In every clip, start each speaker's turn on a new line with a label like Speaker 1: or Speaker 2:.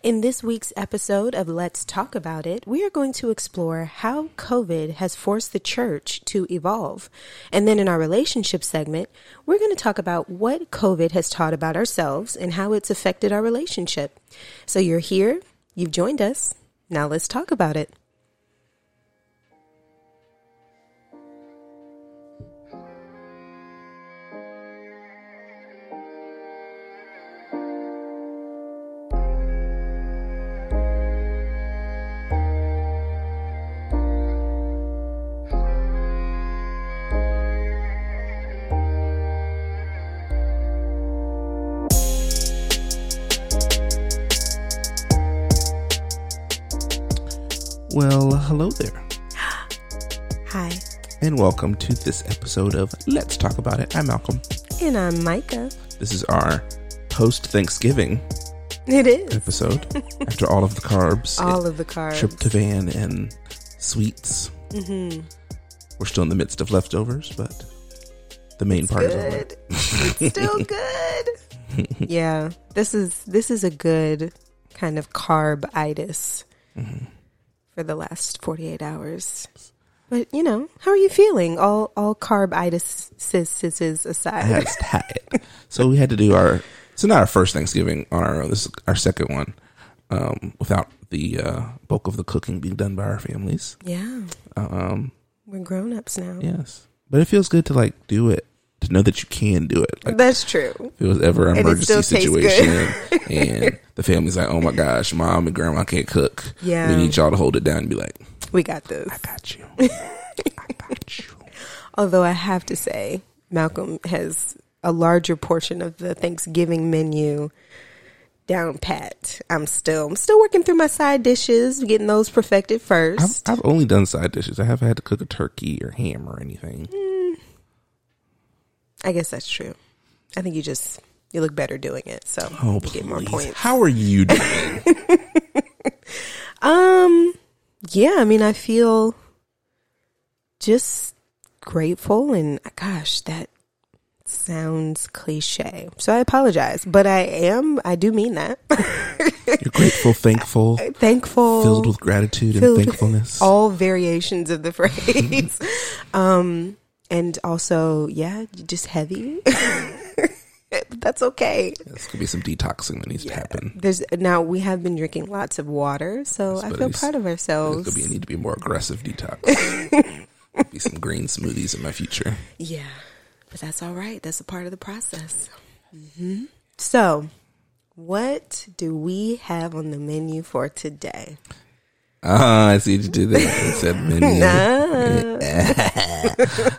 Speaker 1: In this week's episode of Let's Talk About It, we are going to explore how COVID has forced the church to evolve. And then in our relationship segment, we're going to talk about what COVID has taught about ourselves and how it's affected our relationship. So you're here, you've joined us. Now let's talk about it.
Speaker 2: Well, hello there,
Speaker 1: Hi.
Speaker 2: and welcome to this episode of Let's Talk About It. I'm Malcolm.
Speaker 1: And I'm Micah.
Speaker 2: This is our post Thanksgiving
Speaker 1: It is.
Speaker 2: episode after all of the carbs,
Speaker 1: All of the carbs.
Speaker 2: tryptophan, and sweets. Mm-hmm. We're still in the midst of leftovers, but the main part is over.
Speaker 1: It's still good. yeah, this is this is a good kind of carbitis
Speaker 2: Mm-hmm.
Speaker 1: For the last forty eight hours. But you know, how are you feeling? All all carbitis is aside.
Speaker 2: That's tight. so we had to do our. It's not our first Thanksgiving on our own. This is our second one, um, without the uh, bulk of the cooking being done by our families.
Speaker 1: yeah,
Speaker 2: Um,
Speaker 1: we're grown ups now.
Speaker 2: Yes, but it feels good to like do it, to know that you can do it. Like
Speaker 1: That's true.
Speaker 2: if it was ever an
Speaker 1: And it still
Speaker 2: emergency situation, and the family's like, "Oh my gosh, mom and grandma can't cook.
Speaker 1: Yeah.
Speaker 2: we need y'all to hold it down." And be like,
Speaker 1: We got this.
Speaker 2: "I got you. I got you."
Speaker 1: Although I have to say, Malcolm has a larger portion of the Thanksgiving menu down pat. I'm still I'm still working through my side dishes, getting those perfected first.
Speaker 2: I've only done side dishes. I haven't had to cook a turkey or ham or anything.
Speaker 1: Mm, I guess that's true. I think you just you look better doing it, so
Speaker 2: Oh,
Speaker 1: you get more points.
Speaker 2: How are you doing?
Speaker 1: Um, yeah, I mean, I feel just grateful, and gosh, that sounds cliche. So I apologize, but I am. I do mean that.
Speaker 2: You're grateful, thankful,
Speaker 1: Thankful,
Speaker 2: filled with gratitude and
Speaker 1: filled with
Speaker 2: thankfulness.
Speaker 1: all variations of the phrase. um, and also, yeah, just heavy. That's okay.
Speaker 2: There's gonna be some detoxing that needs to happen.
Speaker 1: There's now we have been drinking lots of water, so I feel proud of
Speaker 2: There's
Speaker 1: ourselves.
Speaker 2: gonna be I need to be a more aggressive detox. be some green smoothies in my future.
Speaker 1: Yeah, but that's all right. That's a part of the process. hmm So, what do we have on the menu for today?
Speaker 2: Ah, I see you did there. It said menu.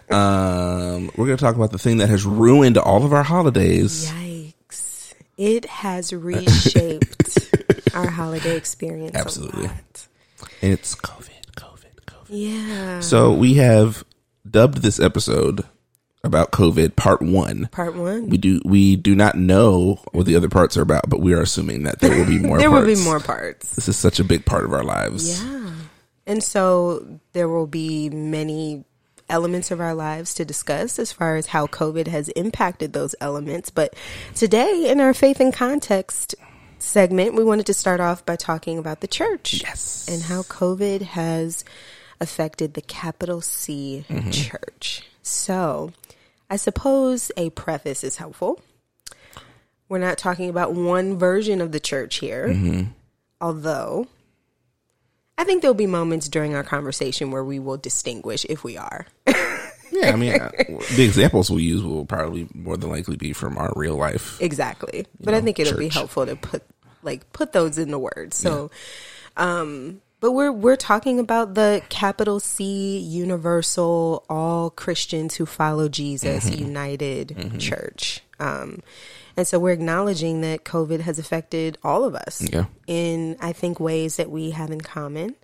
Speaker 2: um, we're going to talk about the thing that has ruined all of our holidays.
Speaker 1: Yikes! It has reshaped our holiday experience.
Speaker 2: Absolutely. It's COVID, COVID, COVID.
Speaker 1: Yeah.
Speaker 2: So we have dubbed this episode about COVID part one.
Speaker 1: Part one.
Speaker 2: We do we do not know what the other parts are about, but we are assuming that there will be more.
Speaker 1: there will be more parts.
Speaker 2: This is such a big part of our lives.
Speaker 1: Yeah. And so there will be many elements of our lives to discuss as far as how COVID has impacted those elements. But today, in our faith and context segment, we wanted to start off by talking about the church.
Speaker 2: Yes.
Speaker 1: And how COVID has affected the capital C mm-hmm. church. So I suppose a preface is helpful. We're not talking about one version of the church here, although I think there'll be moments during our conversation where we will distinguish if we are.
Speaker 2: Yeah, I mean, uh, the examples we'll use will probably more than likely be from our real life.
Speaker 1: exactly. But I think it'll be helpful to put like put those in the words. So um but we're we're talking about the capital C universal all Christians who follow Jesus mm-hmm. united mm-hmm. church. Um and so we're acknowledging that COVID has affected all of us
Speaker 2: Yeah.
Speaker 1: in I think ways that we have in common.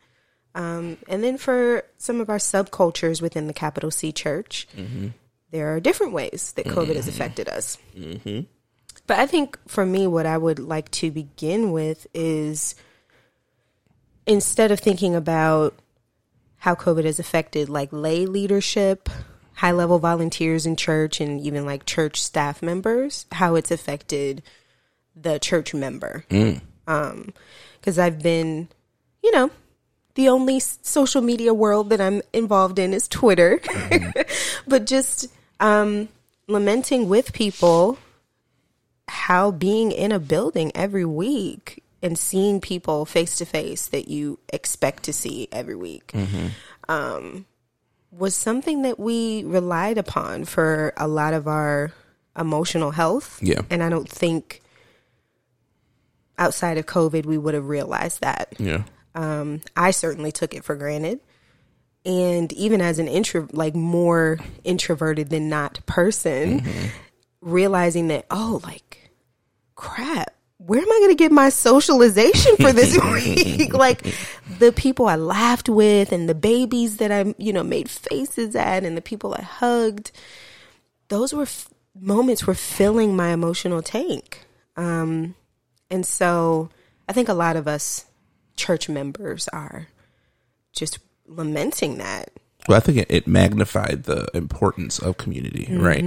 Speaker 1: Um, and then for some of our subcultures within the capital C church, mm-hmm. there are different ways that COVID has affected us. But I think for me, what I would like to begin with is instead of thinking about how COVID has affected like lay leadership, high level volunteers in church, and even like church staff members, how it's affected the church member. because I've been, you know, the only social media world that I'm involved in is Twitter, but just um, lamenting with people how being in a building every week and seeing people face to face that you expect to see every week um, was something that we relied upon for a lot of our emotional health.
Speaker 2: Yeah.
Speaker 1: And I don't think outside of COVID we would have realized that.
Speaker 2: Yeah.
Speaker 1: Um, I certainly took it for granted. And even as an intro, like more introverted than not person, realizing that, oh, like, crap, where am I going to get my socialization for this week? like, the people I laughed with and the babies that I, you know, made faces at and the people I hugged, those were f- moments were filling my emotional tank. Um, and so I think a lot of us church members are just lamenting that.
Speaker 2: Well, I think it, it magnified the importance of community, right?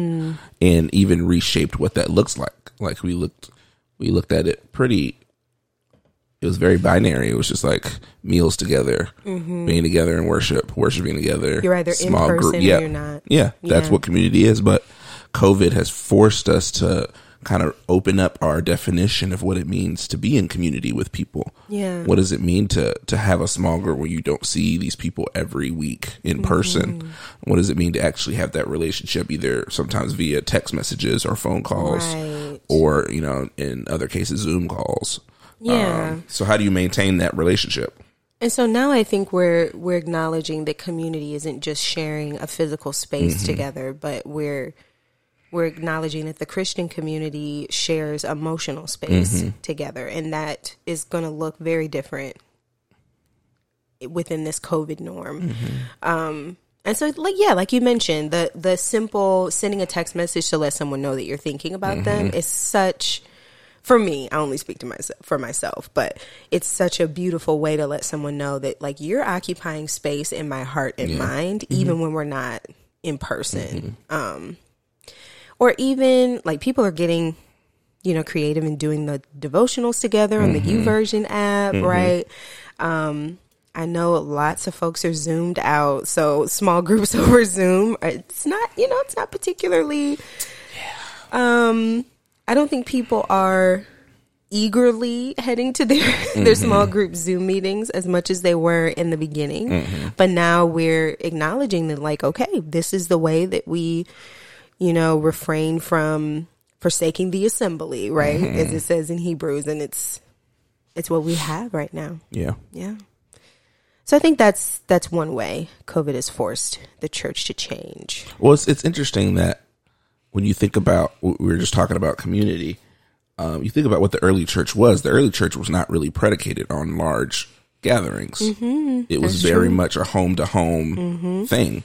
Speaker 2: And even reshaped what that looks like. Like we looked, we looked at it pretty. It was very binary. It was just like meals together, being together in worship, worshiping together.
Speaker 1: You're either in person or
Speaker 2: yeah,
Speaker 1: you're not.
Speaker 2: Yeah, that's
Speaker 1: Yeah.
Speaker 2: what community is. But COVID has forced us to kind of open up our definition of what it means to be in community with people.
Speaker 1: Yeah.
Speaker 2: What does it mean to to have a small group where you don't see these people every week in person?
Speaker 1: Mm-hmm.
Speaker 2: What does it mean to actually have that relationship either sometimes via text messages or phone calls
Speaker 1: Right.
Speaker 2: Or, you know, in other cases Zoom calls.
Speaker 1: Yeah.
Speaker 2: Um, so how do you maintain that relationship?
Speaker 1: And so now I think we're we're acknowledging that community isn't just sharing a physical space together, but we're we're acknowledging that the Christian community shares emotional space together, and that is going to look very different within this COVID norm. Um, and so, like, yeah, like you mentioned, the the simple sending a text message to let someone know that you're thinking about them is such. For me, I only speak to myself for myself, but it's such a beautiful way to let someone know that like you're occupying space in my heart and mind, even when we're not in person. Um, or even like people are getting you know creative and doing the devotionals together on the
Speaker 2: Mm-hmm.
Speaker 1: YouVersion app, right? Um, I know lots of folks are zoomed out, so small groups over Zoom. It's not, you know, it's not particularly. Um, I don't think people are eagerly heading to their their mm-hmm. small group Zoom meetings as much as they were in the beginning. Mm-hmm. But now we're acknowledging that, like, okay, this is the way that we, you know, refrain from forsaking the assembly, right? As mm-hmm. it says in Hebrews, and it's it's what we have right now.
Speaker 2: Yeah.
Speaker 1: Yeah. So I think that's that's one way COVID has forced the church to change.
Speaker 2: Well, it's, it's interesting that when you think about, we were just talking about community, um, you think about what the early church was. The early church was not really predicated on large gatherings. It was very much a home to home thing.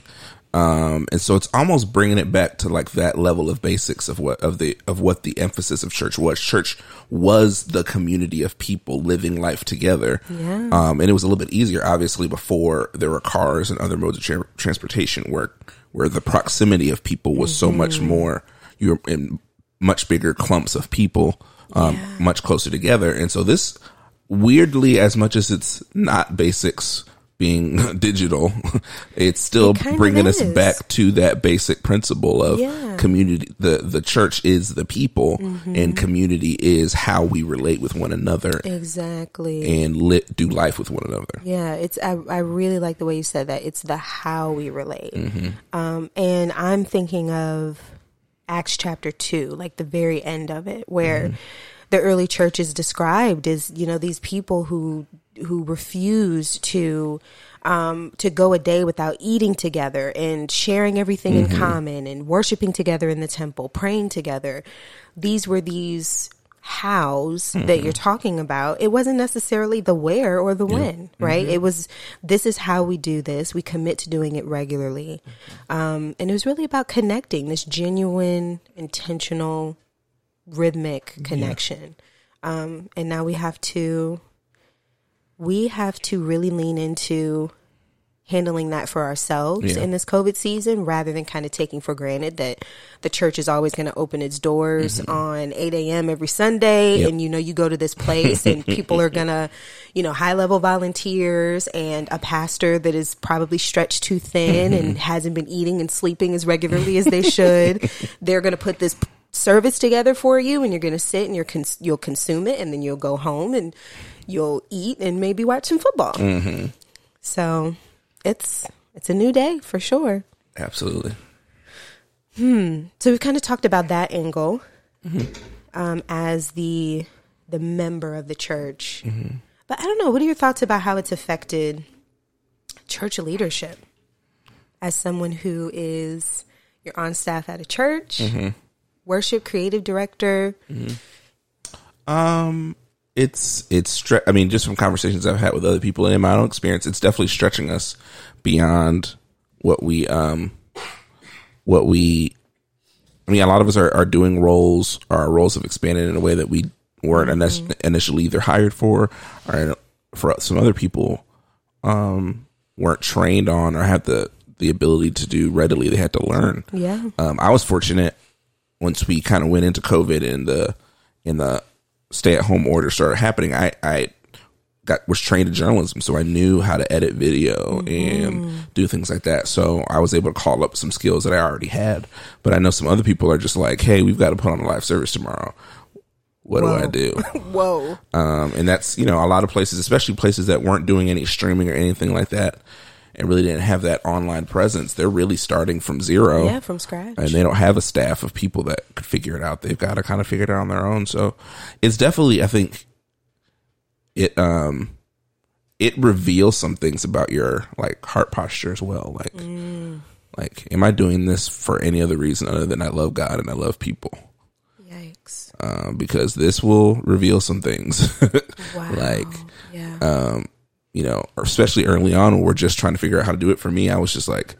Speaker 2: Um, and so it's almost bringing it back to like that level of basics of what of the of what the emphasis of church was. Church was the community of people living life together.
Speaker 1: Yeah.
Speaker 2: Um, and it was a little bit easier, obviously, before there were cars and other modes of tra- transportation, where where the proximity of people was so much more. You were in much bigger clumps of people, um, much closer together, and so this weirdly, as much as it's not basics being digital, it's still
Speaker 1: It
Speaker 2: bringing us back to that basic principle of
Speaker 1: Yeah.
Speaker 2: community. The the church is the people,
Speaker 1: Mm-hmm.
Speaker 2: and community is how we relate with one another
Speaker 1: Exactly.
Speaker 2: and lit, do life with one another.
Speaker 1: Yeah, it's I, I really like the way you said that. It's the how we relate. Um, and I'm thinking of Acts chapter 2, like the very end of it where the early church is described as, you know, these people who who refused to um, to go a day without eating together and sharing everything in common and worshiping together in the temple, praying together. These were these hows that you're talking about. It wasn't necessarily the where or the when, right? It was this is how we do this. We commit to doing it regularly. Um, and it was really about connecting this genuine, intentional, rhythmic connection. Um, and now we have to we have to really lean into handling that for ourselves
Speaker 2: Yeah.
Speaker 1: in this COVID season rather than kind of taking for granted that the church is always going to open its doors on 8 a.m. every Sunday.
Speaker 2: Mm-hmm. Yep.
Speaker 1: And, you know, you go to this place and people are going to, you know, high level volunteers and a pastor that is probably stretched too thin
Speaker 2: Mm-hmm.
Speaker 1: and hasn't been eating and sleeping as regularly as they should. They're going to put this service together for you and you're going to sit and you're cons- you'll consume it and then you'll go home and you'll eat and maybe watch some football.
Speaker 2: Mm-hmm.
Speaker 1: So it's it's a new day for sure.
Speaker 2: Absolutely.
Speaker 1: So we've kind of talked about that angle
Speaker 2: Mm-hmm.
Speaker 1: um, as the the member of the church.
Speaker 2: Mm-hmm.
Speaker 1: But I don't know. What are your thoughts about how it's affected church leadership? As someone who is you're on staff at a church,
Speaker 2: Mm-hmm.
Speaker 1: worship creative director.
Speaker 2: Um, it's it's stre- I mean, just from conversations I've had with other people and in my own experience, it's definitely stretching us beyond what we um what we. I mean, a lot of us are, are doing roles. Our roles have expanded in a way that we weren't init- initially either hired for, or for some other people um weren't trained on or had the the ability to do readily. They had to learn.
Speaker 1: Yeah.
Speaker 2: Um, I was fortunate once we kind of went into COVID and the in the stay at home order started happening. I I got was trained in journalism, so I knew how to edit video and do things like that. So I was able to call up some skills that I already had. But I know some other people are just like, "Hey, we've got to put on a live service tomorrow. What do I do?"
Speaker 1: Whoa.
Speaker 2: um, and that's you know a lot of places, especially places that weren't doing any streaming or anything like that, and really didn't have that online presence. They're really starting from zero
Speaker 1: Yeah, from scratch.
Speaker 2: and they don't have a staff of people that could figure it out. They've got to kind of figure it out on their own. So it's definitely, I think, it um, it reveals some things about your like heart posture as well. Like, like, am I doing this for any other reason other than I love God and I love people?
Speaker 1: Yikes.
Speaker 2: Um, because this will reveal some things.
Speaker 1: Wow.
Speaker 2: like,
Speaker 1: yeah.
Speaker 2: um, you know, especially early on when we're just trying to figure out how to do it. For me, I was just like,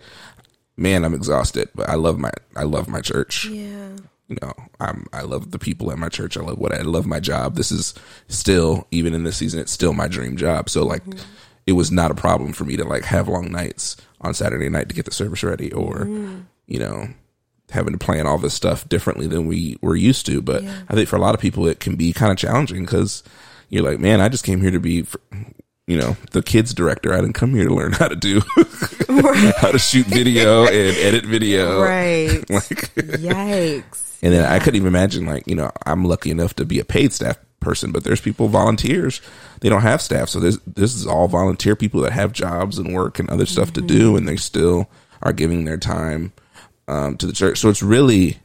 Speaker 2: man, I'm exhausted, but I love my, I love my church.
Speaker 1: yeah.
Speaker 2: You know, I'm, I love the people at my church. I love what I love my job. This is still, even in this season, it's still my dream job. So like, mm-hmm. it was not a problem for me to like have long nights on Saturday night to get the service ready or, mm. you know, having to plan all this stuff differently than we were used to. But
Speaker 1: Yeah.
Speaker 2: I think for a lot of people, it can be kind of challenging because you're like, man, I just came here to be, fr- you know, the kids director. I didn't come here to learn how to do, how to shoot video and edit video.
Speaker 1: Right.
Speaker 2: Like,
Speaker 1: Yikes.
Speaker 2: and then I couldn't even imagine, like, you know, I'm lucky enough to be a paid staff person, but there's people, volunteers, they don't have staff. So this, this is all volunteer people that have jobs and work and other stuff to do, and they still are giving their time um, to the church. So it's really,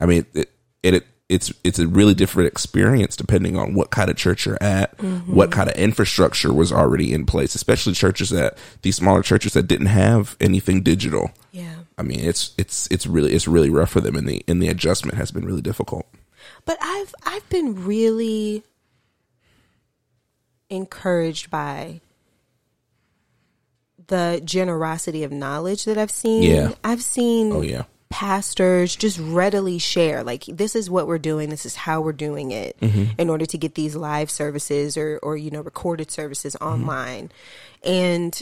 Speaker 2: I mean, it, it, it's it's a really different experience depending on what kind of church you're at, mm-hmm. what kind of infrastructure was already in place, especially churches that these smaller churches that didn't have anything digital.
Speaker 1: Yeah.
Speaker 2: I mean, it's it's it's really it's really rough for them, and the and the adjustment has been really difficult.
Speaker 1: But I've I've been really encouraged by the generosity of knowledge that I've seen.
Speaker 2: Yeah.
Speaker 1: I've seen
Speaker 2: Oh yeah,
Speaker 1: pastors just readily share like this is what we're doing this is how we're doing it in order to get these live services or or you know recorded services online. And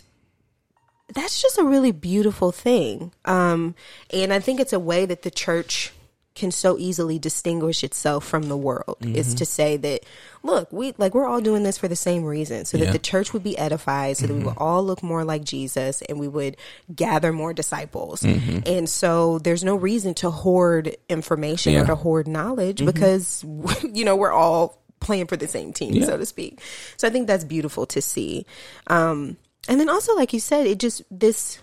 Speaker 1: that's just a really beautiful thing. Um and i think it's a way that the church can so easily distinguish itself from the world. Is mm-hmm. to say that look we like we're all doing this for the same reason so
Speaker 2: Yeah.
Speaker 1: that the church would be edified so that we mm-hmm. would all look more like jesus and we would gather more disciples. Mm-hmm. And so there's no reason to hoard information
Speaker 2: Yeah.
Speaker 1: or to hoard knowledge because you know we're all playing for the same team
Speaker 2: Yeah.
Speaker 1: so to speak. So i think that's beautiful to see. Um and then also like you said it just this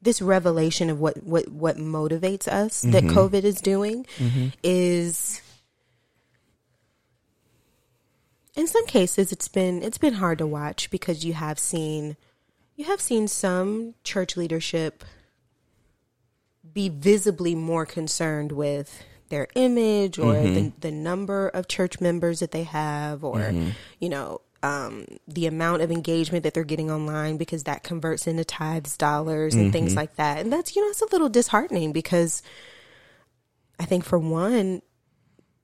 Speaker 1: this revelation of what what what motivates us that mm-hmm. covid is doing mm-hmm. is in some cases it's been it's been hard to watch because you have seen you have seen some church leadership be visibly more concerned with their image or mm-hmm. the, the number of church members that they have or you know um, the amount of engagement that they're getting online because that converts into tithes dollars and things like that and that's you know it's a little disheartening because i think for one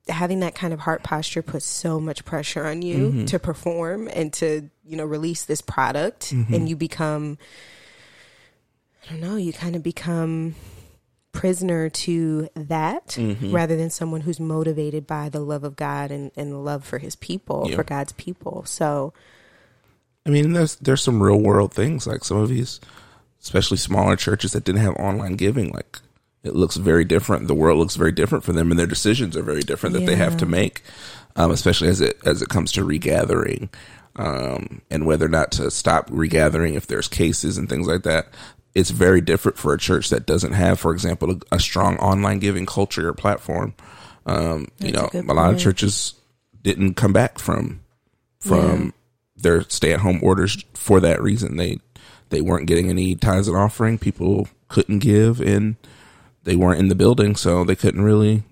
Speaker 1: having that kind of heart posture puts so much pressure on you
Speaker 2: Mm-hmm.
Speaker 1: to perform and to you know release this product
Speaker 2: Mm-hmm.
Speaker 1: and you become i don't know you kind of become prisoner to that
Speaker 2: Mm-hmm.
Speaker 1: rather than someone who's motivated by the love of god and, and the love for his people
Speaker 2: Yeah.
Speaker 1: for god's people so
Speaker 2: I mean, there's there's some real world things like some of these, especially smaller churches that didn't have online giving. Like it looks very different. The world looks very different for them, and their decisions are very different that they have to make, um, especially as it as it comes to regathering, um, and whether or not to stop regathering if there's cases and things like that. It's very different for a church that doesn't have, for example, a, a strong online giving culture or platform. Um, you
Speaker 1: That's a
Speaker 2: know, a lot of churches didn't come back from from their stay at home orders for that reason. They they weren't getting any tithes and offering. People couldn't give and they weren't in the building, so they couldn't really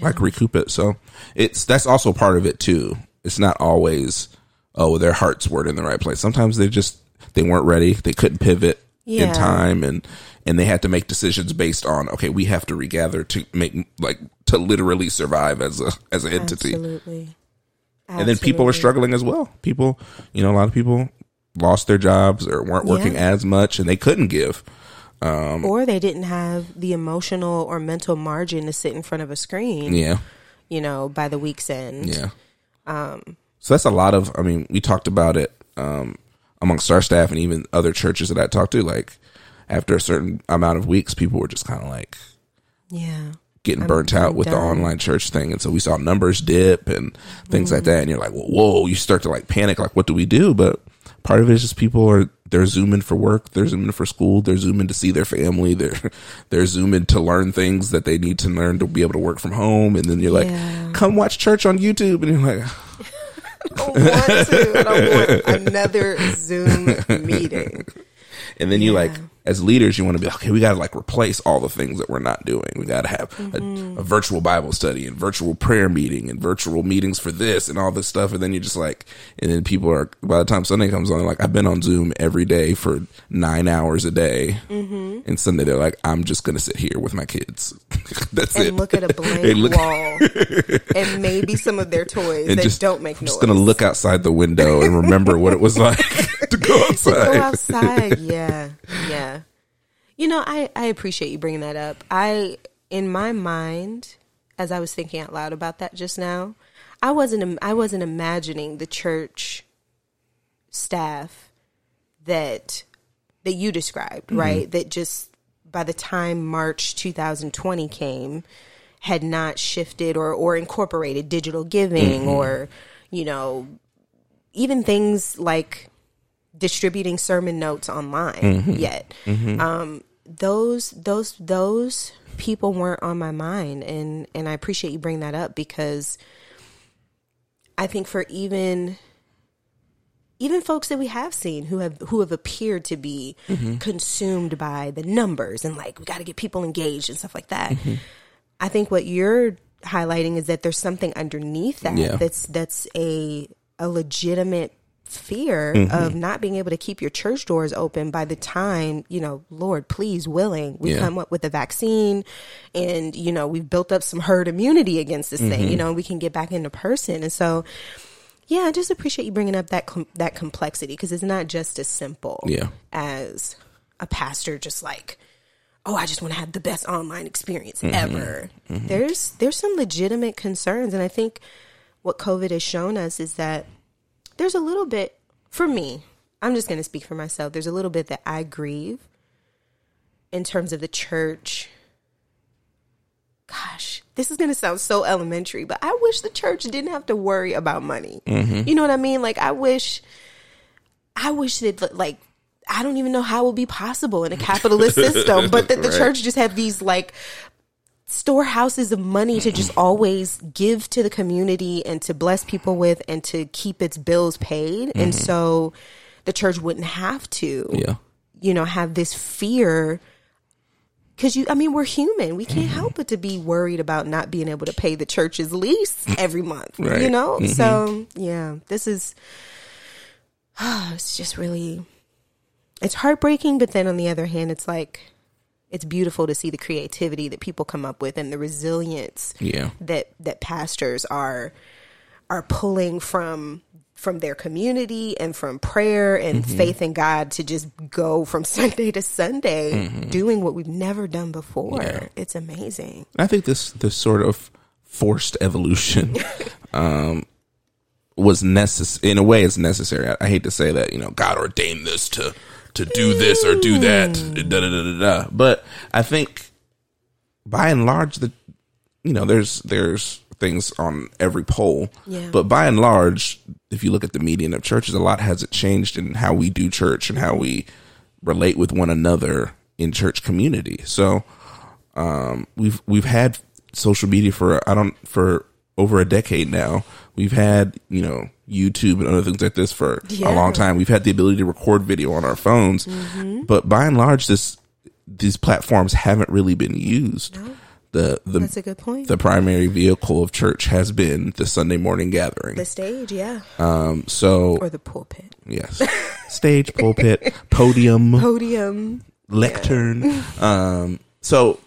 Speaker 2: like recoup it. So it's that's also part of it too. It's not always oh their hearts weren't in the right place. Sometimes they just they weren't ready. They couldn't pivot
Speaker 1: Yeah.
Speaker 2: in time and and they had to make decisions based on okay we have to regather to make like to literally survive as a as an entity
Speaker 1: absolutely
Speaker 2: and then people
Speaker 1: were
Speaker 2: struggling as well. People, you know, a lot of people lost their jobs or weren't working
Speaker 1: Yeah.
Speaker 2: as much and they couldn't give. Um,
Speaker 1: or they didn't have the emotional or mental margin to sit in front of a screen
Speaker 2: Yeah.
Speaker 1: you know by the week's end
Speaker 2: Yeah. So that's a lot of, I mean, we talked about it, um, amongst our staff and even other churches that I talked to, like after a certain amount of weeks, people were just kind of like
Speaker 1: yeah
Speaker 2: getting
Speaker 1: I'm-
Speaker 2: burnt out
Speaker 1: I'm
Speaker 2: with the online church thing. And so we saw numbers dip and things like that. And you're like, whoa, you start to like panic, like, what do we do? But part of it is just people are, they're zooming for work. They're zooming for school. They're zooming to see their family. They're, they're zooming to learn things that they need to learn to be able to work from home. And then you're like,
Speaker 1: Yeah.
Speaker 2: come watch church on YouTube. And you're like,
Speaker 1: I don't want to. I don't want another Zoom meeting.
Speaker 2: And then you
Speaker 1: Yeah.
Speaker 2: like, as leaders, you want to be like, okay, we got to like replace all the things that we're not doing. We got to have
Speaker 1: Mm-hmm.
Speaker 2: a, a virtual Bible study and virtual prayer meeting and virtual meetings for this and all this stuff. And then you're just like, and then people are, by the time Sunday comes on, like, I've been on Zoom every day for nine hours a day.
Speaker 1: Mm-hmm.
Speaker 2: And Sunday they're like, I'm just going to sit here with my kids. That's it.
Speaker 1: And look at a blank
Speaker 2: look-
Speaker 1: wall and maybe some of their toys
Speaker 2: And
Speaker 1: that
Speaker 2: just,
Speaker 1: don't make
Speaker 2: I'm
Speaker 1: noise.
Speaker 2: just going to look outside the window and remember what it was like to go outside.
Speaker 1: Go
Speaker 2: outside.
Speaker 1: outside. Yeah. Yeah. You know, I, I appreciate you bringing that up. I, in my mind, as I was thinking out loud about that just now, I wasn't, I wasn't imagining the church staff that, that you described, mm-hmm. right? That just by the time March 2020 came, had not shifted or, or incorporated digital giving mm-hmm. or, you know, even things like distributing sermon notes online mm-hmm. yet. Um, those those those people weren't on my mind, and and I appreciate you bringing that up because I think for even even folks that we have seen who have who have appeared to be mm-hmm. consumed by the numbers and like we got to get people engaged and stuff like that. Mm-hmm. I think what you're highlighting is that there's something underneath that
Speaker 2: Yeah.
Speaker 1: that's that's a a legitimate fear
Speaker 2: Mm-hmm.
Speaker 1: of not being able to keep your church doors open by the time you know lord please willing we
Speaker 2: Yeah.
Speaker 1: come up with a vaccine and you know we've built up some herd immunity against this
Speaker 2: Mm-hmm.
Speaker 1: thing you know we can get back into person and so yeah i just appreciate you bringing up that com- that complexity because it's not just as simple
Speaker 2: Yeah.
Speaker 1: as a pastor just like oh i just want to have the best online experience
Speaker 2: Mm-hmm.
Speaker 1: ever there's there's some legitimate concerns and i think what covid has shown us is that there's a little bit for me i'm just going to speak for myself there's a little bit that i grieve in terms of the church. Gosh this is going to sound so elementary but i wish the church didn't have to worry about money. Mm-hmm. You know what i mean? Like i wish i wish that like i don't even know how it would be possible in a capitalist system but that the
Speaker 2: Right.
Speaker 1: church just had these like storehouses of money to just always give to the community and to bless people with and to keep its bills paid. And mm-hmm. so the church wouldn't have to
Speaker 2: Yeah.
Speaker 1: you know have this fear. Because you i mean we're human. We can't mm-hmm. help but to be worried about not being able to pay the church's lease every month
Speaker 2: Right.
Speaker 1: you know mm-hmm. so yeah this is it's just really it's heartbreaking but then on the other hand it's like it's beautiful to see the creativity that people come up with and the resilience
Speaker 2: Yeah.
Speaker 1: that that pastors are are pulling from from their community and from prayer and
Speaker 2: Mm-hmm.
Speaker 1: faith in God to just go from Sunday to Sunday doing what we've never done before.
Speaker 2: Mm-hmm. Yeah.
Speaker 1: It's amazing.
Speaker 2: I think this this sort of forced evolution um, was necessary. In a way, it's necessary. I, I hate to say that. You know, God ordained this to to do this or do that. Da, da, da, da, da. But I think, by and large, the you know, there's there's things on every poll.
Speaker 1: Yeah.
Speaker 2: But by and large, if you look at the median of churches, a lot hasn't changed in how we do church and how we relate with one another in church community. So um, we've we've had social media for I don't for over a decade now. We've had you know YouTube and other things like this for a long time. We've had the ability to record video on our phones, but by and large, this these platforms haven't really been used. The the
Speaker 1: That's a good point.
Speaker 2: the primary vehicle of church has been the Sunday morning gathering.
Speaker 1: the stage, yeah.
Speaker 2: Um, so
Speaker 1: Or the pulpit.
Speaker 2: yes, stage, pulpit, podium,
Speaker 1: Podium.
Speaker 2: lectern. Um, so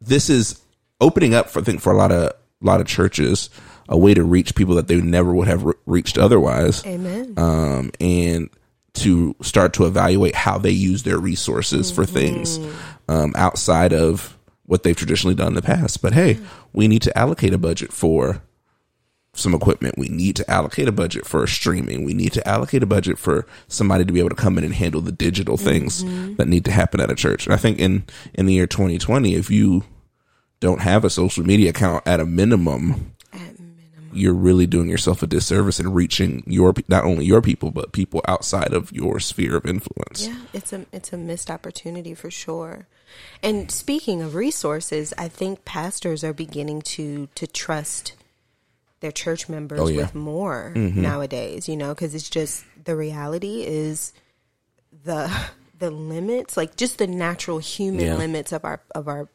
Speaker 2: this is opening up for I think for a lot of a lot of churches a way to reach people that they never would have re- reached otherwise,
Speaker 1: Amen.
Speaker 2: um, and to start to evaluate how they use their resources for things um, outside of what they've traditionally done in the past. But hey, we need to allocate a budget for some equipment. We need to allocate a budget for streaming. We need to allocate a budget for somebody to be able to come in and handle the digital things that need to happen at a church. And I think in in the year 2020, if you don't have a social media account at a minimum. You're really doing yourself a disservice in reaching your not only your people but people outside of your sphere of influence.
Speaker 1: Yeah, it's a it's a missed opportunity for sure. And speaking of resources, I think pastors are beginning to to trust their church members
Speaker 2: Oh, yeah.
Speaker 1: with more mm-hmm. nowadays, you know, cuz it's just the reality is the the limits, like just the natural human
Speaker 2: Yeah.
Speaker 1: limits of our of our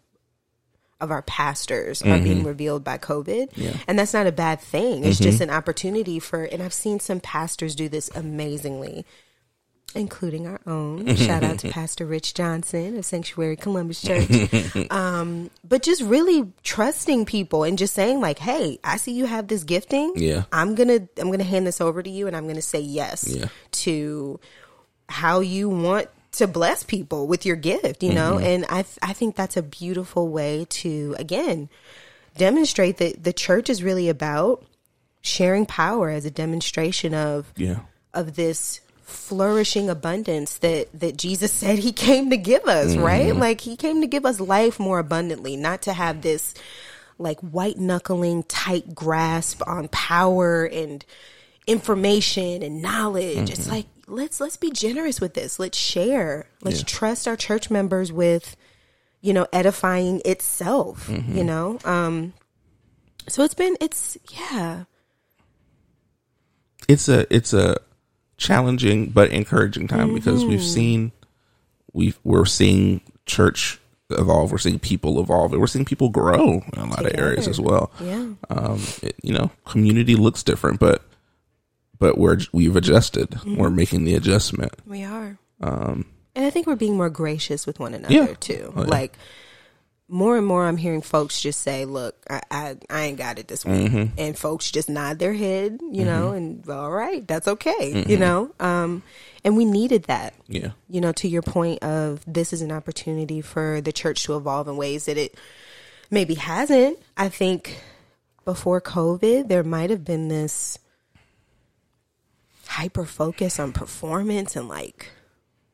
Speaker 1: of our pastors are being revealed by COVID.
Speaker 2: Mm-hmm. Yeah.
Speaker 1: And that's not a bad thing. It's just an opportunity for and I've seen some pastors do this amazingly including our own. Shout out to Pastor Rich Johnson of Sanctuary Columbus Church. um, but just really trusting people and just saying like, "Hey, I see you have this gifting.
Speaker 2: Yeah.
Speaker 1: I'm gonna I'm gonna hand this over to you, and I'm gonna say yes
Speaker 2: Yeah.
Speaker 1: to how you want." To bless people with your gift, you know,
Speaker 2: Mm-hmm.
Speaker 1: and I th- I think that's a beautiful way to again demonstrate that the church is really about sharing power as a demonstration of
Speaker 2: Yeah.
Speaker 1: of this flourishing abundance that that Jesus said he came to give us, right? Like he came to give us life more abundantly, not to have this like white knuckling tight grasp on power and information and knowledge. It's like let's let's be generous with this. Let's share. Let's
Speaker 2: Yeah.
Speaker 1: trust our church members with you know edifying itself, you know? Um so it's been it's yeah.
Speaker 2: it's a it's a challenging but encouraging time because we've seen we we're seeing church evolve we're seeing people evolve and we're seeing people grow in a lot of areas as well
Speaker 1: Yeah.
Speaker 2: um it, you know community looks different but but we're we've adjusted we're making the adjustment
Speaker 1: We are.
Speaker 2: um
Speaker 1: And I think we're being more gracious with one another
Speaker 2: Yeah.
Speaker 1: too.
Speaker 2: Oh, yeah.
Speaker 1: Like more and more I'm hearing folks just say, Look, I I, I ain't got it this week
Speaker 2: Mm-hmm.
Speaker 1: and folks just nod their head, you know, and all right, that's okay.
Speaker 2: Mm-hmm.
Speaker 1: You know? Um and we needed that.
Speaker 2: yeah
Speaker 1: You know, to your point of this is an opportunity for the church to evolve in ways that it maybe hasn't. I think before COVID, there might have been this hyper focus on performance and like,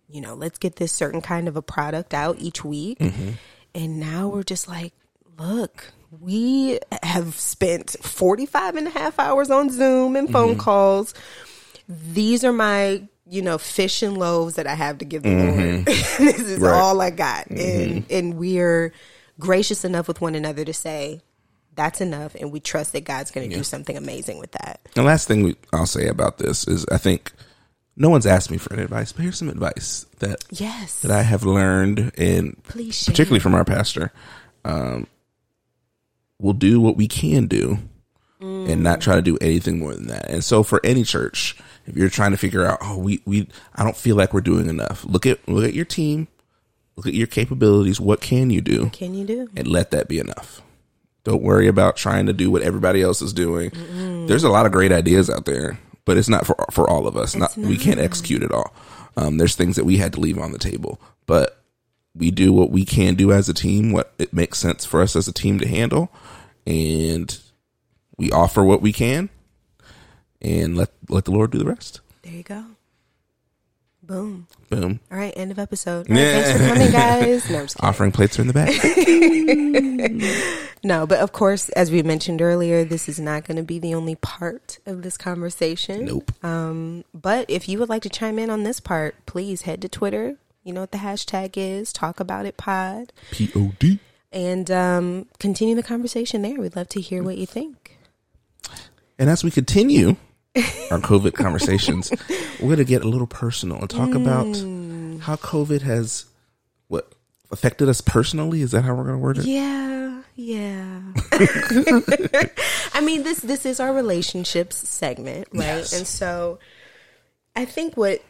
Speaker 1: you know, let's get this certain kind of a product out each week. Mm-hmm. And now we're just like, look, we have spent 45 and a half hours on Zoom and phone mm-hmm. calls. These are my, you know, fish and loaves that I have to give the mm-hmm. Lord. this is
Speaker 2: Right.
Speaker 1: all I got. And and we're gracious enough with one another to say, that's enough and we trust that God's gonna do something amazing with that.
Speaker 2: the last thing we, i'll say about this is i think no one's asked me for any advice but here's some advice that
Speaker 1: Yes.
Speaker 2: that i have learned and
Speaker 1: Please share.
Speaker 2: particularly from our pastor, um, we'll do what we can do and not try to do anything more than that. And so for any church, if you're trying to figure out, oh, we, we, I don't feel like we're doing enough. Look at, look at your team, look at your capabilities. What can you do?
Speaker 1: Can you do?
Speaker 2: and let that be enough. Don't worry about trying to do what everybody else is doing. There's a lot of great ideas out there, but it's not for for all of us. Not, we can't execute it all. Um, there's things that we had to leave on the table, but we do what we can do as a team. What it makes sense for us as a team to handle, and we offer what we can, and let let the Lord do the rest.
Speaker 1: There you go. Boom.
Speaker 2: Boom.
Speaker 1: All right, end of episode. All right, thanks for coming, guys. No.
Speaker 2: Offering plates are in the back.
Speaker 1: No, but of course, as we mentioned earlier, this is not going to be the only part of this conversation.
Speaker 2: nope.
Speaker 1: Um, but if you would like to chime in on this part, please head to Twitter. You know what the hashtag is. Talk about it pod.
Speaker 2: P O D.
Speaker 1: And um, continue the conversation there. We'd love to hear what you think.
Speaker 2: And as we continue our COVID conversations, we're going to get a little personal and talk about mm. how COVID has what affected us personally. Is that how we're going to word it?
Speaker 1: Yeah, yeah. I mean, this this is our relationships segment, right?
Speaker 2: Yes.
Speaker 1: And so, I think what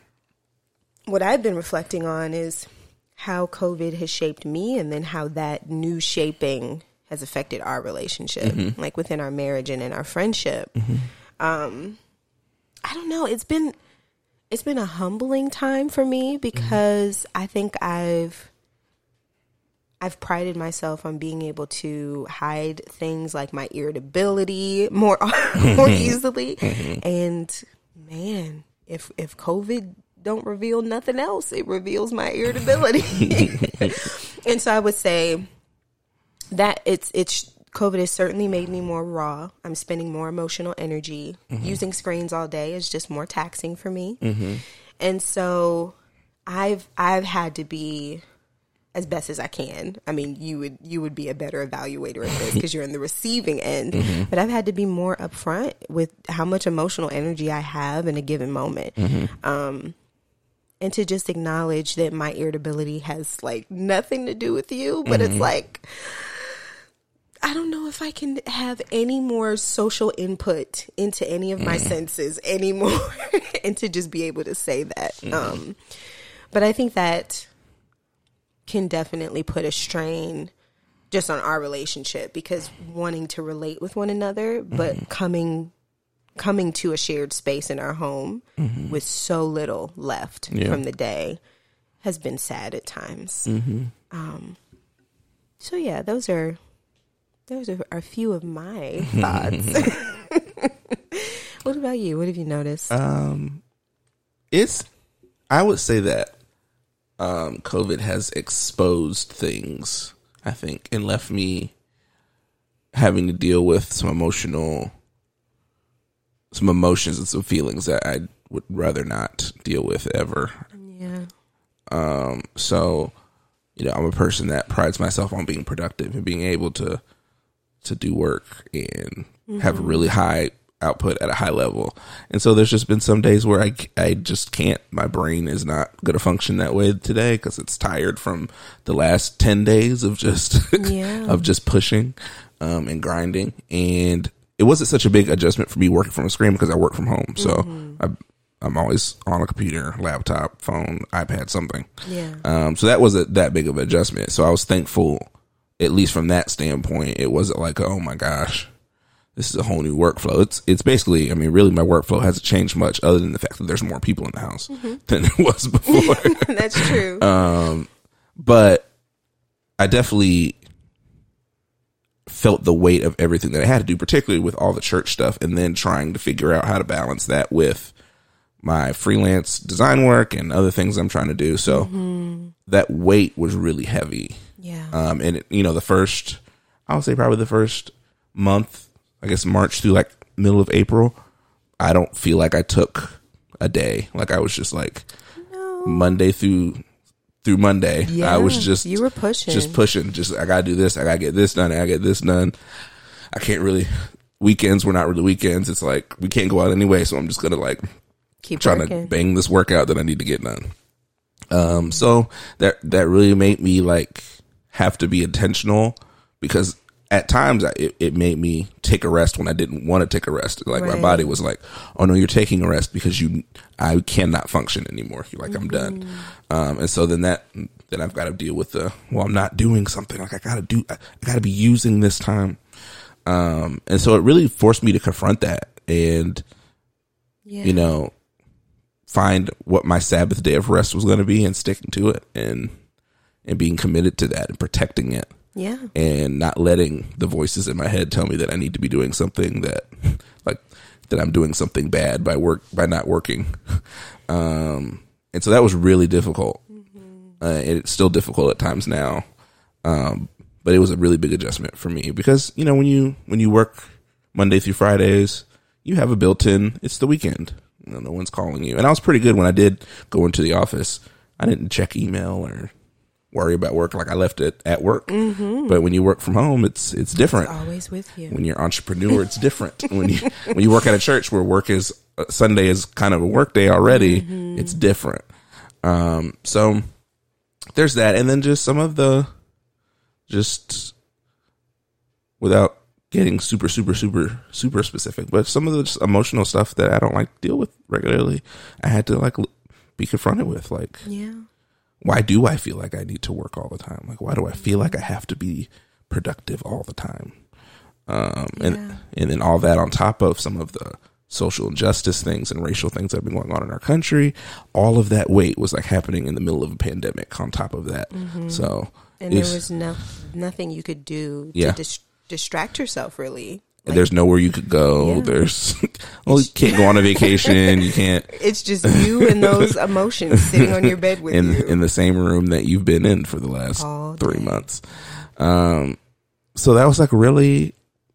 Speaker 1: what I've been reflecting on is how COVID has shaped me, and then how that new shaping has affected our relationship, mm-hmm. like within our marriage and in our friendship. Mm-hmm. Um, I don't know. It's been it's been a humbling time for me mm-hmm. because I think I've I've prided myself on being able to hide things like my irritability more more easily. Mm-hmm. And man, if if COVID don't reveal nothing else, it reveals my irritability. and so I would say that it's it's COVID has certainly made me more raw. I'm spending more emotional energy. Mm-hmm. Using screens all day is just more taxing for me. Mm-hmm. And so I've I've had to be as best as I can. I mean, you would you would be a better evaluator of this because you're in the receiving end. Mm-hmm. But I've had to be more upfront with how much emotional energy I have in a given moment. Um, and to just acknowledge that my irritability has like nothing to do with you, but it's like I don't know if I can have any more social input into any of my mm. senses anymore and to just be able to say that. Mm-hmm. Um, but I think that can definitely put a strain just on our relationship because wanting to relate with one another, but mm-hmm. coming coming to a shared space in our home mm-hmm. with so little left
Speaker 2: Yeah.
Speaker 1: from the day has been sad at times. Um, so yeah, those are those are a few of my thoughts. what about you? What have you noticed?
Speaker 2: Um, it's I would say that um, COVID has exposed things. I think and left me having to deal with some emotional, some emotions and some feelings that I would rather not deal with ever.
Speaker 1: yeah.
Speaker 2: Um, so, you know, I'm a person that prides myself on being productive and being able to to do work and have a really high output at a high level. And so there's just been some days where I I just can't. My brain is not going to function that way today because it's tired from the last 10 days of just
Speaker 1: Yeah.
Speaker 2: of just pushing um and grinding and it wasn't such a big adjustment for me working from a screen because I work from home. So I I'm always on a computer, laptop, phone, iPad, something.
Speaker 1: Yeah.
Speaker 2: Um, so that wasn't that big of an adjustment. So I was thankful, at least from that standpoint. It wasn't like, oh my gosh, this is a whole new workflow. It's it's basically, I mean, really, my workflow hasn't changed much, other than the fact that there's more people in the house mm-hmm. than there was before.
Speaker 1: That's true.
Speaker 2: Um, but I definitely felt the weight of everything that I had to do, particularly with all the church stuff, and then trying to figure out how to balance that with my freelance design work and other things I'm trying to do. So mm-hmm. that weight was really heavy.
Speaker 1: Yeah.
Speaker 2: Um, and it, you know, the first, I would say probably the first month, I guess March through like middle of April, I don't feel like I took a day. Like I was just like Monday through through Monday. I was just
Speaker 1: you were pushing.
Speaker 2: just pushing. Just I gotta do this. I gotta get this done. I gotta get this done. I can't really. Weekends were not really weekends. It's like we can't go out anyway, so I'm just gonna like
Speaker 1: Keep
Speaker 2: trying
Speaker 1: working.
Speaker 2: to bang this workout that I need to get done. Um, so that that really made me like have to be intentional because at times I- it, it made me take a rest when I didn't want to take a rest. Like my body was like, "Oh no, you're taking a rest because you I cannot function anymore. You're like I'm done." Um, and so then that then I've got to deal with the well, I'm not doing something. Like I got to do. I, I got to be using this time. Um, and so it really forced me to confront that and
Speaker 1: Yeah.
Speaker 2: you know find what my Sabbath day of rest was going to be and sticking to it and and being committed to that and protecting it
Speaker 1: Yeah.
Speaker 2: and not letting the voices in my head tell me that I need to be doing something that like that I'm doing something bad by work by not working. Um and so that was really difficult. Uh, and it's still difficult at times now. Um but it was a really big adjustment for me because you know when you when you work Monday through Fridays, you have a built-in it's the weekend. You know, no one's calling you. And I was pretty good when I did go into the office. I didn't check email or worry about work like I left it at work. But when you work from home, it's it's different.
Speaker 1: Always with you.
Speaker 2: When you're entrepreneur, it's different. when you when you work at a church where work is uh, Sunday is kind of a work day already, it's different. Um, so there's that, and then just some of the just without getting super super super super specific, but some of the just emotional stuff that I don't like deal with regularly, I had to like be confronted with, like
Speaker 1: Yeah.
Speaker 2: Why do I feel like I need to work all the time? Like, why do I feel like I have to be productive all the time? Um, and
Speaker 1: Yeah.
Speaker 2: and then all that on top of some of the social injustice things and racial things that have been going on in our country, all of that weight was like happening in the middle of a pandemic. On top of that, so
Speaker 1: And there was no nothing you could do
Speaker 2: Yeah.
Speaker 1: to dis- distract yourself really.
Speaker 2: And there's nowhere you could go.
Speaker 1: Yeah.
Speaker 2: There's well, you can't go on a vacation. You can't
Speaker 1: It's just you and those emotions sitting on your bed with
Speaker 2: in
Speaker 1: you.
Speaker 2: in the same room that you've been in for the last
Speaker 1: All
Speaker 2: three
Speaker 1: day.
Speaker 2: months. Um, so that was like really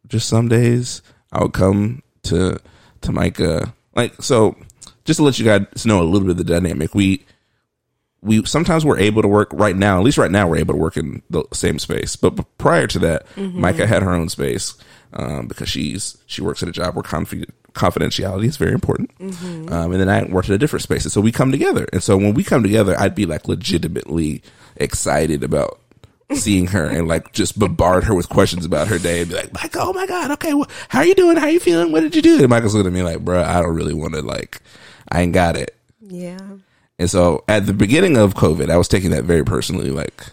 Speaker 2: just some days I would come to to Micah like so. Just to let you guys know a little bit of the dynamic, we we sometimes we're able to work right now. At least right now, we're able to work in the same space. But, but prior to that, Micah had her own space um, because she's she works at a job where confi- confidentiality is very important. Um, and then I worked at a different space, and so we come together. And so when we come together, I'd be like legitimately excited about seeing her and like just bombard her with questions about her day and be like, Micah, oh my god, okay, wh- how are you doing? How are you feeling? What did you do? And Micah's looking at me like, bruh, I don't really want to like, I ain't got it.
Speaker 1: yeah.
Speaker 2: And so at the beginning of COVID, I was taking that very personally. Like,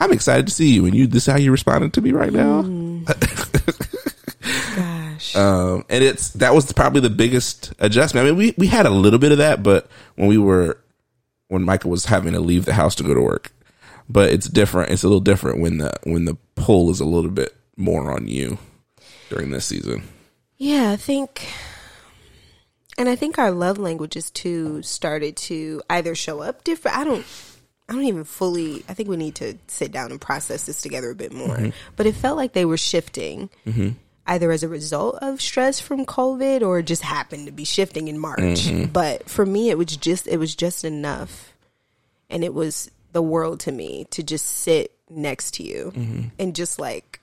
Speaker 2: I'm excited to see you, and you. This is how you responded to me right now.
Speaker 1: Gosh.
Speaker 2: Um, and it's that was probably the biggest adjustment. I mean, we we had a little bit of that, but when we were when Micah was having to leave the house to go to work, but it's different. It's a little different when the when the pull is a little bit more on you during this season.
Speaker 1: Yeah, I think, and I think our love languages too started to either show up different. I don't, I don't even fully. I think we need to sit down and process this together a bit more. Mm-hmm. But it felt like they were shifting, mm-hmm. either as a result of stress from COVID or just happened to be shifting in March. Mm-hmm. But for me, it was just it was just enough, and it was the world to me to just sit next to you and just like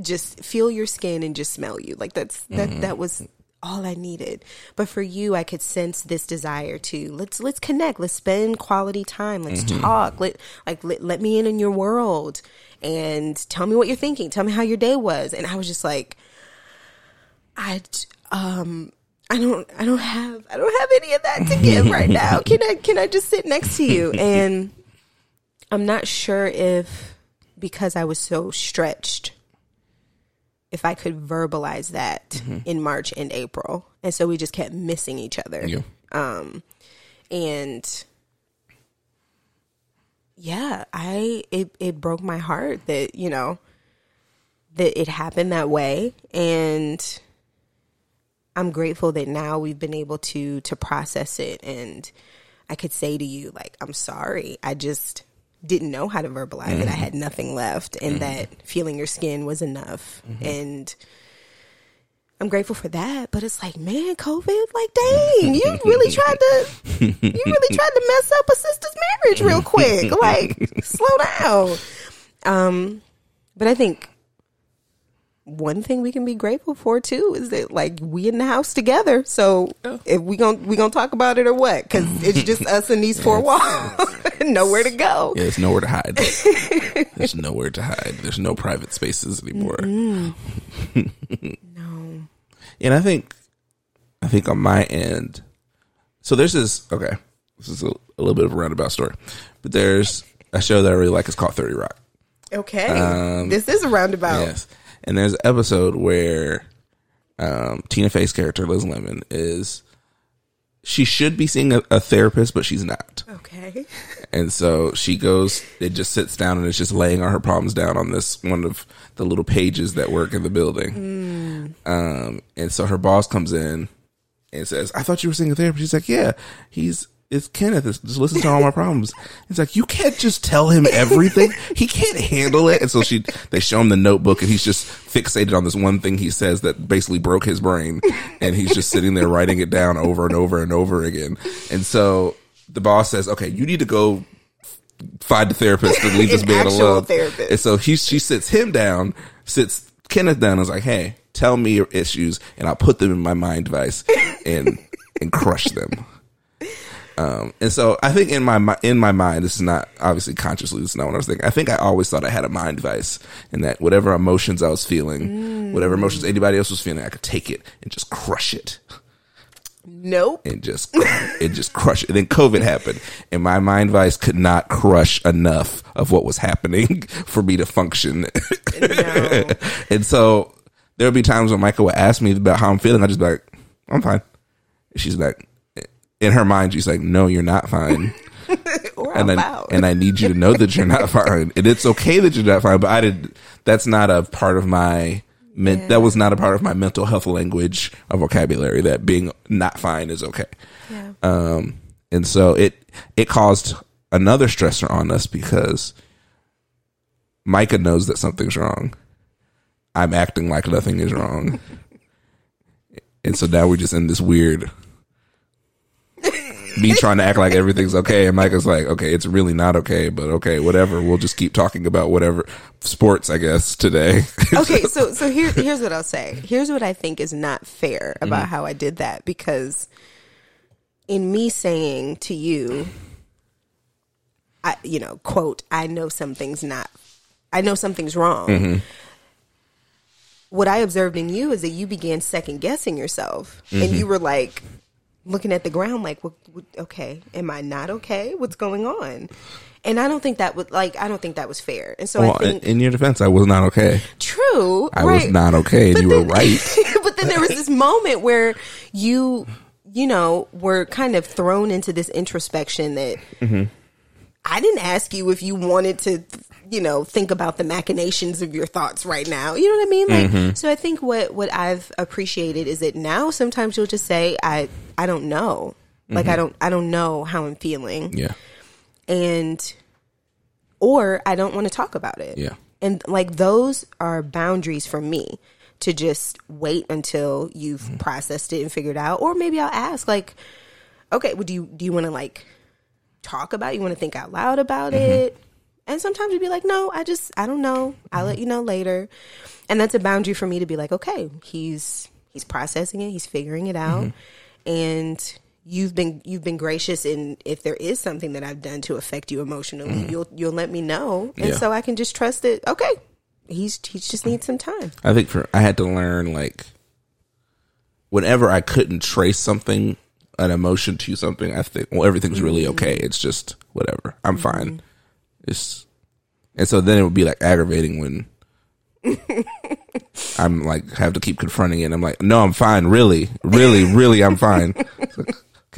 Speaker 1: just feel your skin and just smell you. Like that's that that was all I needed. But for you, I could sense this desire to let's let's connect. Let's spend quality time. Let's talk. Let like let, let me in in your world and tell me what you're thinking. Tell me how your day was. And I was just like, I um. I don't I don't have I don't have any of that to give right now. Can I can I just sit next to you? And I'm not sure if because I was so stretched if I could verbalize that in March and April. And so we just kept missing each other.
Speaker 2: Yeah.
Speaker 1: Um and yeah, I it it broke my heart that, you know, that it happened that way and I'm grateful that now we've been able to to process it and I could say to you like I'm sorry. I just didn't know how to verbalize it. I had mm-hmm. nothing left and mm-hmm. that feeling your skin was enough. Mm-hmm. And I'm grateful for that, but it's like, man, COVID, like dang, you really tried to you really tried to mess up a sister's marriage real quick. Like, slow down. Um but I think one thing we can be grateful for too is that like we in the house together. So oh. if we going we gonna talk about it or what? Because it's just us in these four walls, nowhere to go.
Speaker 2: Yeah, there's nowhere to hide. there's nowhere to hide. There's no private spaces anymore.
Speaker 1: no.
Speaker 2: And I think, I think on my end, so there's this. Okay, this is a, a little bit of a roundabout story, but there's a show that I really like. It's called Thirty Rock.
Speaker 1: Okay, um, this is a roundabout.
Speaker 2: Yes, and there's an episode where um, Tina Fey's character Liz Lemon is she should be seeing a, a therapist, but she's not.
Speaker 1: Okay.
Speaker 2: And so she goes, it just sits down and it's just laying all her problems down on this one of the little pages that work in the building. Um, and so her boss comes in and says, I thought you were seeing a therapist. She's like, yeah, he's, it's Kenneth. It's, just listen to all my problems. It's like, you can't just tell him everything. he can't handle it. And so she, they show him the notebook and he's just fixated on this one thing he says that basically broke his brain. And he's just sitting there writing it down over and over and over again. And so the boss says, okay, you need to go find a therapist and leave this man alone.
Speaker 1: therapist.
Speaker 2: And so he, she sits him down, sits Kenneth down and is like, hey, tell me your issues and I'll put them in my mind device and, and crush them. Um, and so I think in my in my mind, this is not obviously consciously. This is not what I was thinking. I think I always thought I had a mind device, and that whatever emotions I was feeling, whatever emotions anybody else was feeling, I could take it and just crush it,
Speaker 1: Nope.
Speaker 2: and just and just crush it. And then COVID happened, and my mind device could not crush enough of what was happening for me to function.
Speaker 1: No.
Speaker 2: and so there would be times when Micah would ask me about how I'm feeling. I just be like, I'm fine. She's like, in her mind, she's like, no, you're not fine. and I, and I need you to know that you're not fine. And it's okay that you're not fine, but I did, that's not a part of my, men,
Speaker 1: Yeah.
Speaker 2: that was not a part of my mental health language or vocabulary that being not fine is okay.
Speaker 1: yeah.
Speaker 2: Um, and so it, it caused another stressor on us because Micah knows that something's wrong. I'm acting like nothing is wrong. and so now we're just in this weird me trying to act like everything's okay and Micah's like, okay, it's really not okay, but okay, whatever. We'll just keep talking about whatever sports, I guess, today.
Speaker 1: okay, so so here here's what I'll say. Here's what I think is not fair
Speaker 2: Mm-hmm.
Speaker 1: about how I did that because in me saying to you I you know, quote, I know something's not I know something's wrong.
Speaker 2: Mm-hmm.
Speaker 1: What I observed in you is that you began second guessing yourself and
Speaker 2: Mm-hmm.
Speaker 1: you were like looking at the ground like what, what, okay, am I not okay? What's going on? And I don't think that would like I don't think that was fair. And so
Speaker 2: well,
Speaker 1: I think
Speaker 2: in, in your defense, I was not okay.
Speaker 1: true.
Speaker 2: I
Speaker 1: right.
Speaker 2: was not okay, and
Speaker 1: But
Speaker 2: you were right.
Speaker 1: but then there was this moment where you, you know, were kind of thrown into this introspection that
Speaker 2: Mm-hmm.
Speaker 1: I didn't ask you if you wanted to, you know, think about the machinations of your thoughts right now. You know what I mean? Like,
Speaker 2: Mm-hmm.
Speaker 1: so I think what what I've appreciated is that now sometimes you'll just say, I I don't know, like I don't I don't know how I'm feeling,
Speaker 2: Mm-hmm. Yeah.
Speaker 1: and or I don't want to talk about it.
Speaker 2: Yeah.
Speaker 1: And like those are boundaries for me to just wait until you've
Speaker 2: Mm-hmm.
Speaker 1: processed it and figured out. Or maybe I'll ask like, okay, well, do you do you want to like talk about it? You want to think out loud about
Speaker 2: Mm-hmm.
Speaker 1: it? And sometimes you'd be like, no, I just I don't know. I'll let you know later. And that's a boundary for me to be like, okay, he's he's processing it, he's figuring it out.
Speaker 2: Mm-hmm.
Speaker 1: And you've been you've been gracious And if there is something that I've done to affect you emotionally, you'll you'll let me know. And
Speaker 2: Mm-hmm. Yeah.
Speaker 1: so I can just trust that okay, he's he just needs some time.
Speaker 2: I think for I had to learn like whenever I couldn't trace something, an emotion to something, I think well everything's really okay. It's just whatever. I'm fine. It's and so then it would be like aggravating when I'm like have to keep confronting it. And I'm like, no, I'm fine. Really, really, really, I'm fine. Like,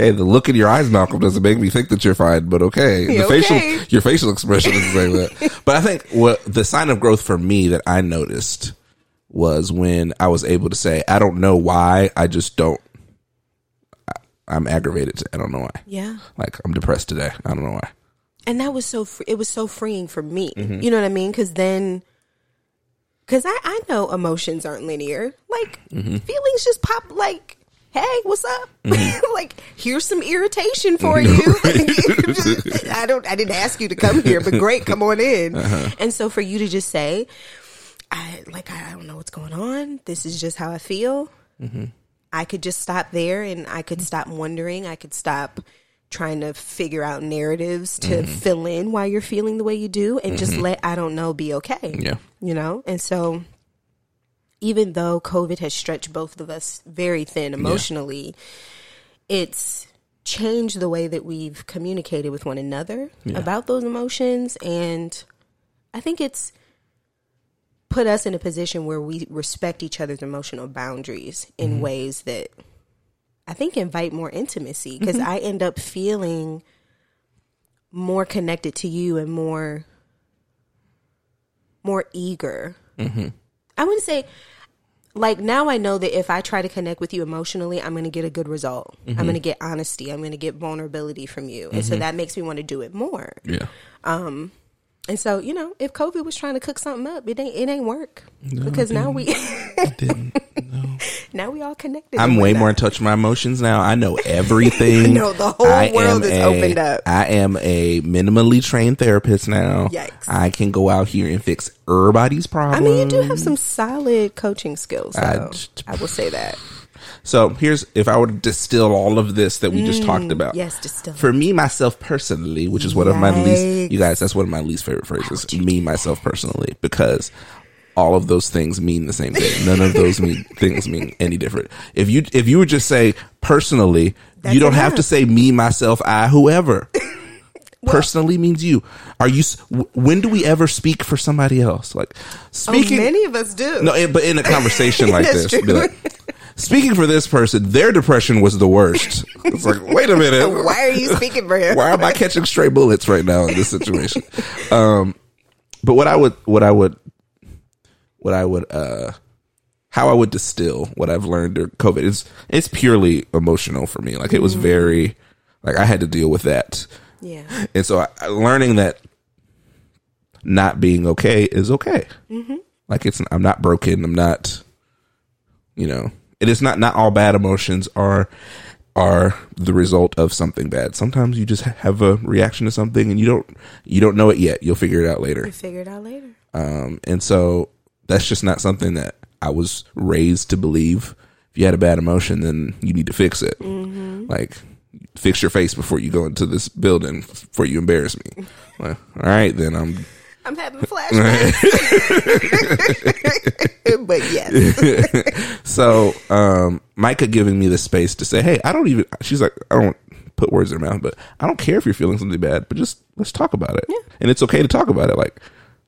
Speaker 2: okay, the look in your eyes, Malcolm, doesn't make me think that you're fine, but okay, the facial
Speaker 1: okay.
Speaker 2: your facial expression is saying that. But I think what the sign of growth for me that I noticed was when I was able to say, I don't know why, I just don't. I- I'm aggravated. I don't know why.
Speaker 1: Yeah.
Speaker 2: Like I'm depressed today. I don't know why.
Speaker 1: And that was so fr- it was so freeing for me
Speaker 2: Mm-hmm.
Speaker 1: you know what i mean because then because I, I know emotions aren't linear like
Speaker 2: Mm-hmm.
Speaker 1: feelings just pop like hey what's up
Speaker 2: Mm-hmm.
Speaker 1: like here's some irritation for you i don't i didn't ask you to come here but great come on in
Speaker 2: Uh-huh.
Speaker 1: and so for you to just say I like I don't know what's going on. This is just how I feel. I could just stop there and I could stop wondering. I could stop trying to figure out narratives to mm-hmm. fill in why you're feeling the way you do and just mm-hmm. let I don't know be okay.
Speaker 2: Yeah.
Speaker 1: You know? And so even though COVID has stretched both of us very thin emotionally, it's changed the way that we've communicated with one another
Speaker 2: Yeah.
Speaker 1: about those emotions and I think it's put us in a position where we respect each other's emotional boundaries in mm-hmm. ways that I think invite more intimacy because mm-hmm. I end up feeling more connected to you and more more eager. Mm-hmm. I wouldn't say like now I know that if I try to connect with you emotionally, I'm going to get a good result. I'm mm-hmm. going to get honesty. I'm going to get vulnerability from you, and so that makes me want to do it more.
Speaker 2: Yeah.
Speaker 1: Um, And so, you know, if COVID was trying to cook something up, it ain't it ain't work because now we
Speaker 2: Didn't know.
Speaker 1: now we all connected.
Speaker 2: I'm way more in touch with my emotions now. I know everything.
Speaker 1: No, the whole
Speaker 2: I
Speaker 1: world is
Speaker 2: a-
Speaker 1: opened up.
Speaker 2: I am a minimally trained therapist now.
Speaker 1: Yikes.
Speaker 2: I can go out here and fix everybody's problems.
Speaker 1: I mean, you do have some solid coaching skills. So
Speaker 2: I
Speaker 1: I,
Speaker 2: j-
Speaker 1: will say that.
Speaker 2: So here's if I were to distill all of this that we just talked about.
Speaker 1: Mm, Yes, distill.
Speaker 2: For me, myself personally, which is one of my least, you guys, that's one of my least favorite phrases. Me, myself personally, because all of those things mean the same thing. None of those mean things mean any different. If you if you would just say personally,
Speaker 1: That's
Speaker 2: you don't have to say me, myself, I, whoever. personally means you. Are you? When do we ever speak for somebody else? Like speaking.
Speaker 1: oh, many of us do.
Speaker 2: No, but in a conversation like this, like, speaking for this person, their depression was the worst. It's like, wait a minute,
Speaker 1: Why are you speaking for him?
Speaker 2: why am I catching stray bullets right now in this situation? Um, but what I would, what I would, what I would, uh, how I would distill what I've learned during COVID is it's purely emotional for me. Like it was very, like I had to deal with that,
Speaker 1: Yeah.
Speaker 2: and so I, learning that not being okay is okay. Like it's, I'm not broken. I'm not, you know, it is not, not all bad emotions are, are the result of something bad. Sometimes you just have a reaction to something and you don't, you don't know it yet. You'll figure it out later.
Speaker 1: We figure it out later.
Speaker 2: Um, and so that's just not something that I was raised to believe. If you had a bad emotion, then you need to fix it. Like, fix your face before you go into this building before you embarrass me. Well, all right, then I'm.
Speaker 1: I'm having flashbacks. but yes.
Speaker 2: So, um, Micah giving me the space to say, "Hey, I don't even." She's like, "I don't put words in her mouth, but I don't care if you're feeling something bad, but just let's talk about it." And it's okay to talk about it. Like,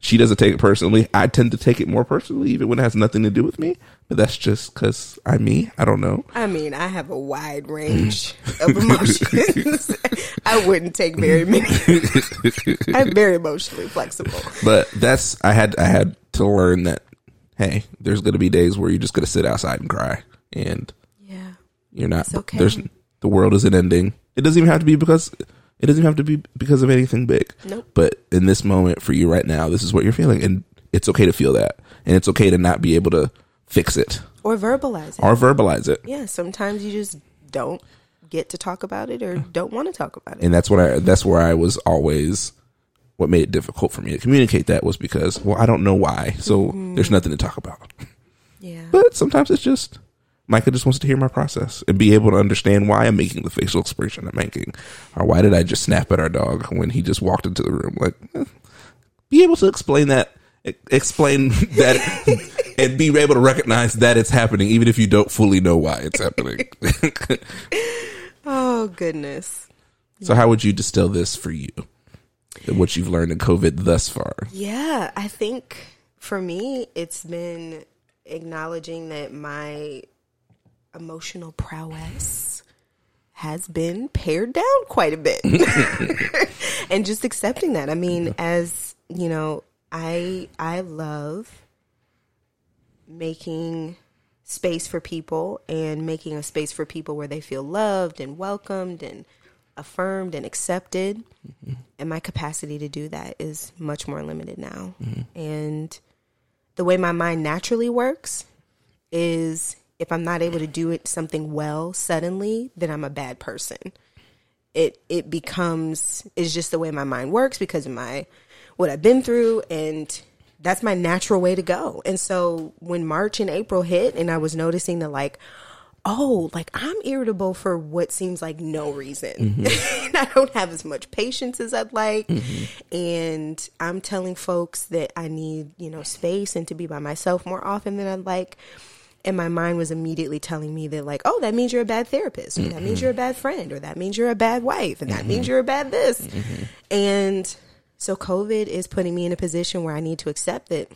Speaker 2: she doesn't take it personally. I tend to take it more personally, even when it has nothing to do with me. But that's just because I'm me. I don't know.
Speaker 1: I mean, I have a wide range of emotions. I wouldn't take very many. I'm very emotionally flexible.
Speaker 2: But that's I had I had to learn that. Hey, there's going to be days where you're just going to sit outside and cry, and
Speaker 1: Yeah.
Speaker 2: you're not.
Speaker 1: It's okay.
Speaker 2: There's the world isn't ending. It doesn't even have to be because it doesn't have to be because of anything big.
Speaker 1: Nope.
Speaker 2: But in this moment for you right now, this is what you're feeling, and it's okay to feel that, and it's okay to not be able to fix it
Speaker 1: Or verbalize it.
Speaker 2: or verbalize it.
Speaker 1: yeah, sometimes you just don't get to talk about it or don't want to talk about it.
Speaker 2: And that's what I. That's where I was always. What made it difficult for me to communicate that was because, well, I don't know why, so mm-hmm. there's nothing to talk about.
Speaker 1: Yeah.
Speaker 2: But sometimes it's just Micah just wants to hear my process and be able to understand why I'm making the facial expression I'm making, or why did I just snap at our dog when he just walked into the room? Like, eh, be able to explain that, explain that, and be able to recognize that it's happening, even if you don't fully know why it's happening.
Speaker 1: Oh, goodness.
Speaker 2: so, how would you distill this for you? What you've learned in COVID thus far?
Speaker 1: Yeah, I think for me, it's been acknowledging that my emotional prowess has been pared down quite a bit. and just accepting that. I mean, as, you know, I I love making space for people and making a space for people where they feel loved and welcomed and affirmed and accepted. Mm-hmm. And my capacity to do that is much more limited now. Mm-hmm. And the way my mind naturally works is if I'm not able to do it something well suddenly, then I'm a bad person. It it becomes it's just the way my mind works because of my what I've been through and that's my natural way to go. And so when March and April hit and I was noticing that like oh, like I'm irritable for what seems like no reason. Mm-hmm. I don't have as much patience as I'd like. Mm-hmm. And I'm telling folks that I need, you know, space and to be by myself more often than I'd like. And my mind was immediately telling me that, like, oh, that means you're a bad therapist, or mm-hmm. that means you're a bad friend, or that means you're a bad wife, and that means mm-hmm. you're a bad this. Mm-hmm. And so COVID is putting me in a position where I need to accept that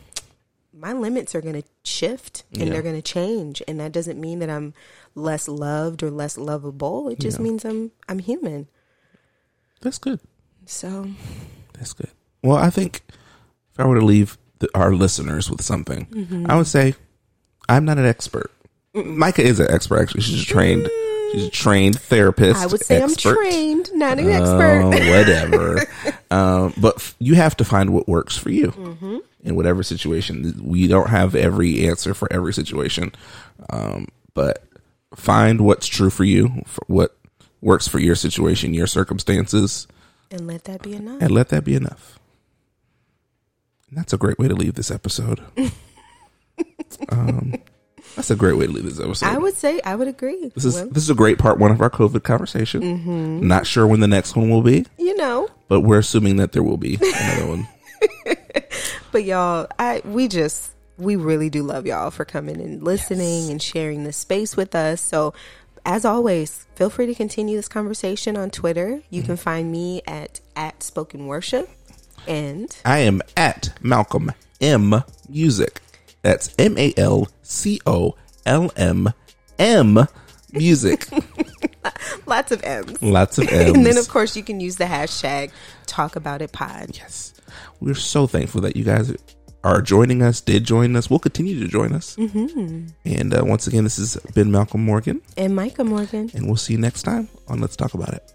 Speaker 1: my limits are going to shift and yeah. they're going to change. And that doesn't mean that I'm less loved or less lovable. It just yeah. means I'm I'm human.
Speaker 2: That's good.
Speaker 1: So
Speaker 2: that's good. Well, I think if I were to leave the, our listeners with something, mm-hmm. I would say I'm not an expert. Micah is an expert. Actually, she's trained. She's a trained therapist.
Speaker 1: I would say expert. I'm trained, not an uh, expert.
Speaker 2: whatever. um, but you have to find what works for you mm-hmm. in whatever situation. We don't have every answer for every situation, um, but find what's true for you, for what works for your situation, your circumstances,
Speaker 1: and let that be enough.
Speaker 2: And let that be enough. And that's a great way to leave this episode. um, that's a great way to leave this episode.
Speaker 1: I would say I would agree.
Speaker 2: This is this is a great part one of our COVID conversation. Mm-hmm. Not sure when the next one will be.
Speaker 1: You know,
Speaker 2: but we're assuming that there will be another one.
Speaker 1: but y'all, I we just we really do love y'all for coming and listening yes. and sharing this space with us. So, as always, feel free to continue this conversation on Twitter. You mm-hmm. can find me at at Spoken Worship, and
Speaker 2: I am at Malcolm M Music. That's M A L C O L M M Music.
Speaker 1: Lots of M's.
Speaker 2: Lots of M's.
Speaker 1: and then, of course, you can use the hashtag Talk About It Pod.
Speaker 2: Yes. We're so thankful that you guys are joining us, did join us, will continue to join us. Mm-hmm. And uh, once again, this has been Malcolm Morgan
Speaker 1: and Micah Morgan.
Speaker 2: And we'll see you next time on Let's Talk About It.